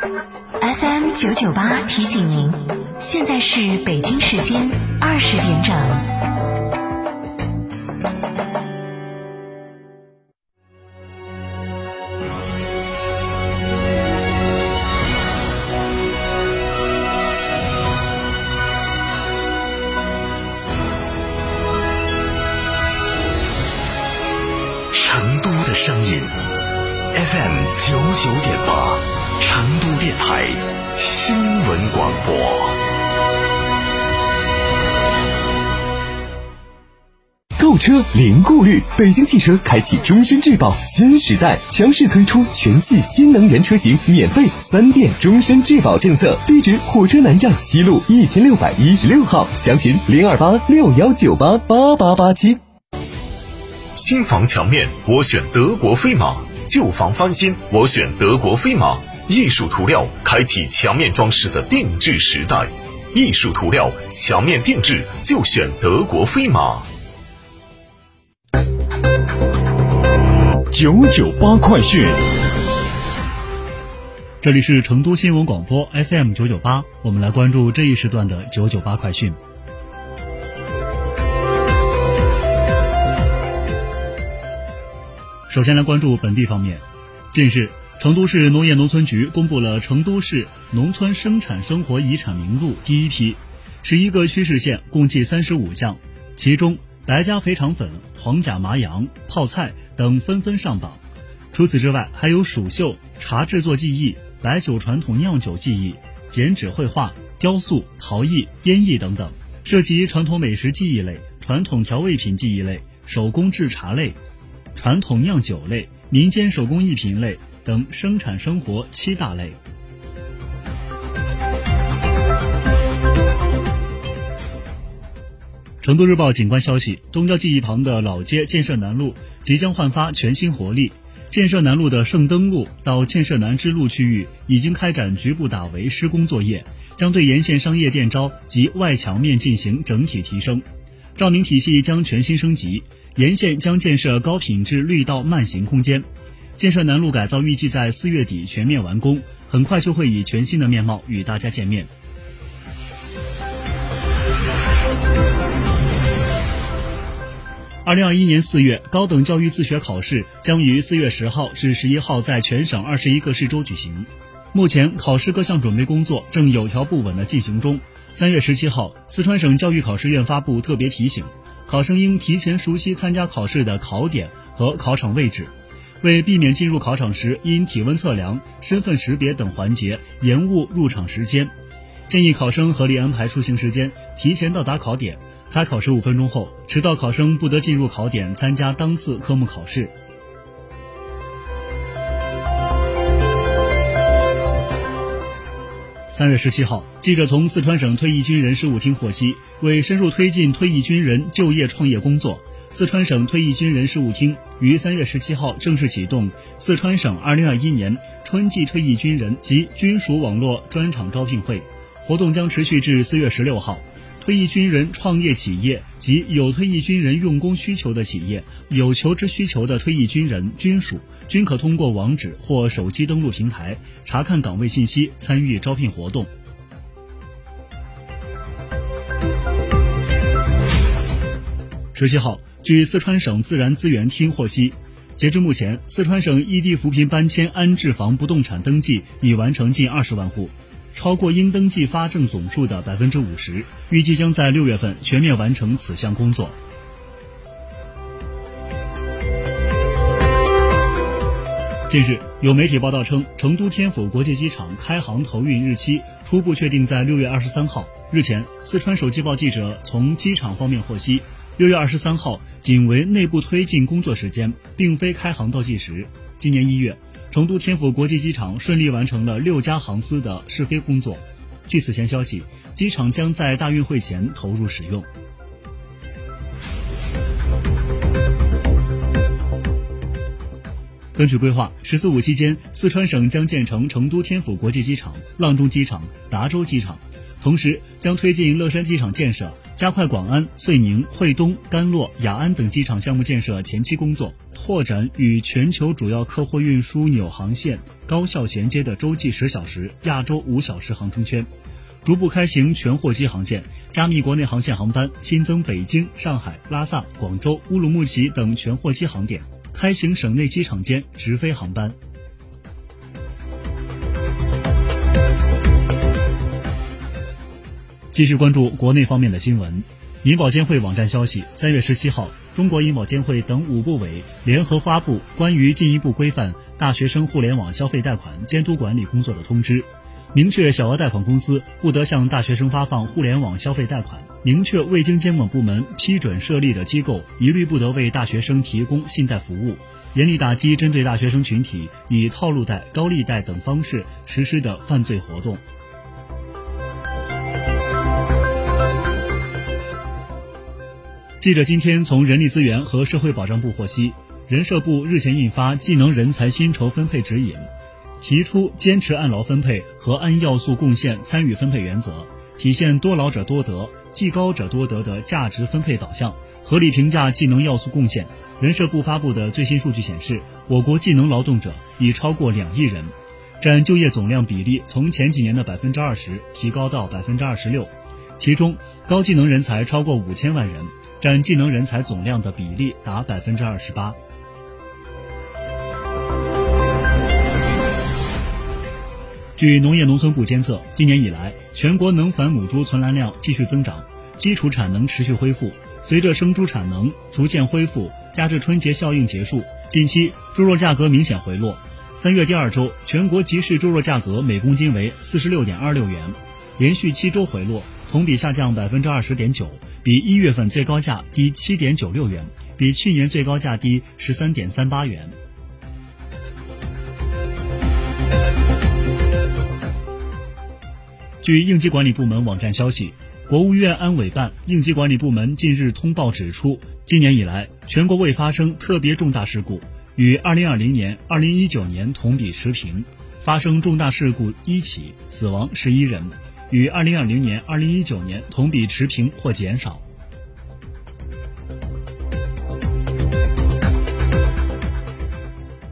FM 九九八提醒您，现在是北京时间二十点整。成都的声音，FM 九九点八，成都电台新闻广播。购车零顾虑，北京汽车开启终身质保新时代，强势推出全系新能源车型免费三电终身质保政策。地址：火车南站西路一千六百一十六号，详询零二八六幺九八八八八七。新房墙面，我选德国飞马；旧房翻新，我选德国飞马。艺术涂料开启墙面装饰的定制时代，艺术涂料墙面定制就选德国飞马。九九八快讯，这里是成都新闻广播 FM 九九八，我们来关注这一时段的九九八快讯。首先来关注本地方面，近日，成都市农业农村局公布了成都市农村生产生活遗产名录第一批，十一个区市县共计三十五项，其中白家肥肠粉、黄甲麻羊、泡菜等纷纷上榜。除此之外，还有蜀绣、茶制作技艺、白酒传统酿酒技艺、剪纸绘画、雕塑、陶艺、编艺等等，涉及传统美食技艺类、传统调味品技艺类、手工制茶类。传统酿酒类、民间手工艺品类等生产生活七大类。成都日报景观消息：东郊记忆旁的老街建设南路即将焕发全新活力。建设南路的圣灯路到建设南支路区域已经开展局部打围施工作业，将对沿线商业店招及外墙面进行整体提升，照明体系将全新升级。沿线将建设高品质绿道慢行空间，建设南路改造预计在四月底全面完工，很快就会以全新的面貌与大家见面。二零二一年四月，高等教育自学考试将于四月十号至十一号在全省二十一个市州举行，目前考试各项准备工作正有条不紊的进行中。三月十七号，四川省教育考试院发布特别提醒。考生应提前熟悉参加考试的考点和考场位置，为避免进入考场时因体温测量、身份识别等环节延误入场时间，建议考生合理安排出行时间，提前到达考点。开考十五分钟后，迟到考生不得进入考点参加当次科目考试。三月十七号，记者从四川省退役军人事务厅获悉，为深入推进退役军人就业创业工作，四川省退役军人事务厅于三月十七号正式启动四川省二零二一年春季退役军人及军属网络专场招聘会，活动将持续至四月十六号。退役军人创业企业及有退役军人用工需求的企业，有求职需求的退役军人军属，均可通过网址或手机登录平台查看岗位信息，参与招聘活动。十七号，据四川省自然资源厅获悉，截至目前，四川省异地扶贫搬迁安置房不动产登记已完成近二十万户。超过应登记发证总数的百分之五十，预计将在六月份全面完成此项工作。近日，有媒体报道称，成都天府国际机场开航投运日期初步确定在六月二十三号。日前，四川手机报记者从机场方面获悉，六月二十三号仅为内部推进工作时间，并非开航倒计时。今年一月。成都天府国际机场顺利完成了六家航司的试飞工作。据此前消息，机场将在大运会前投入使用。根据规划，“十四五”期间，四川省将建成成都天府国际机场、阆中机场、达州机场，同时将推进乐山机场建设，加快广安、遂宁、惠东、甘洛、雅安等机场项目建设前期工作，拓展与全球主要客货运枢纽航线高效衔接的洲际十小时、亚洲五小时航程圈。逐步开行全货机航线，加密国内航线航班，新增北京、上海、拉萨、广州、乌鲁木齐等全货机航点，开行省内机场间直飞航班。继续关注国内方面的新闻。银保监会网站消息，三月十七号，中国银保监会等五部委联合发布关于进一步规范大学生互联网消费贷款监督管理工作的通知。明确小额贷款公司不得向大学生发放互联网消费贷款。明确未经监管部门批准设立的机构一律不得为大学生提供信贷服务。严厉打击针对大学生群体以套路贷、高利贷等方式实施的犯罪活动。记者今天从人力资源和社会保障部获悉，人社部日前印发技能人才薪酬分配指引。提出坚持按劳分配和按要素贡献参与分配原则，体现多劳者多得、技高者多得的价值分配导向，合理评价技能要素贡献。人社部发布的最新数据显示，我国技能劳动者已超过两亿人，占就业总量比例从前几年的百分之二十提高到百分之二十六，其中高技能人才超过五千万人，占技能人才总量的比例达百分之二十八。据农业农村部监测，今年以来，全国能繁母猪存栏量继续增长，基础产能持续恢复。随着生猪产能逐渐恢复，加之春节效应结束，近期猪肉价格明显回落。三月第二周，全国集市猪肉价格每公斤为四十六点二六元，连续七周回落，同比下降百分之二十点九，比一月份最高价低七点九六元，比去年最高价低十三点三八元。据应急管理部门网站消息，国务院安委办应急管理部门近日通报指出，今年以来，全国未发生特别重大事故，与2020年、2019年同比持平；发生重大事故一起，死亡十一人，与2020年、2019年同比持平或减少。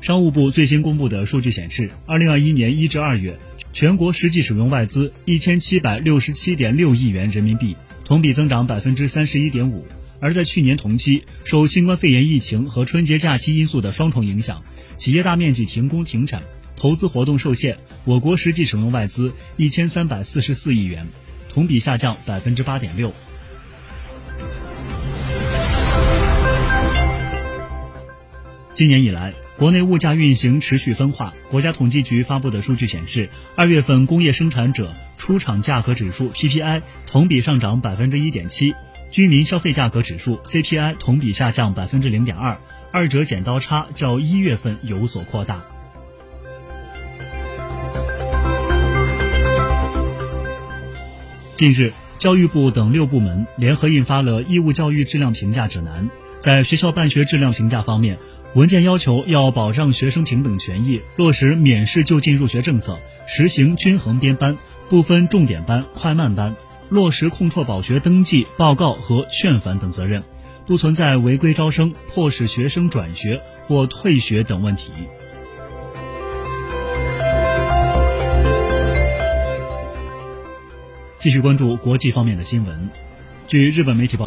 商务部最新公布的数据显示，2021年1至2月。全国实际使用外资一千七百六十七点六亿元人民币，同比增长百分之三十一点五。而在去年同期，受新冠肺炎疫情和春节假期因素的双重影响，企业大面积停工停产，投资活动受限，我国实际使用外资一千三百四十四亿元，同比下降百分之八点六。今年以来。国内物价运行持续分化。国家统计局发布的数据显示，二月份工业生产者出厂价格指数 PPI 同比上涨百分之一点七，居民消费价格指数 CPI 同比下降百分之零点二，二者剪刀差较一月份有所扩大。近日，教育部等六部门联合印发了义务教育质量评价指南，在学校办学质量评价方面。文件要求要保障学生平等权益，落实免试就近入学政策，实行均衡编班，不分重点班、快慢班，落实控辍保学登记、报告和劝返等责任，不存在违规招生、迫使学生转学或退学等问题。继续关注国际方面的新闻，据日本媒体报。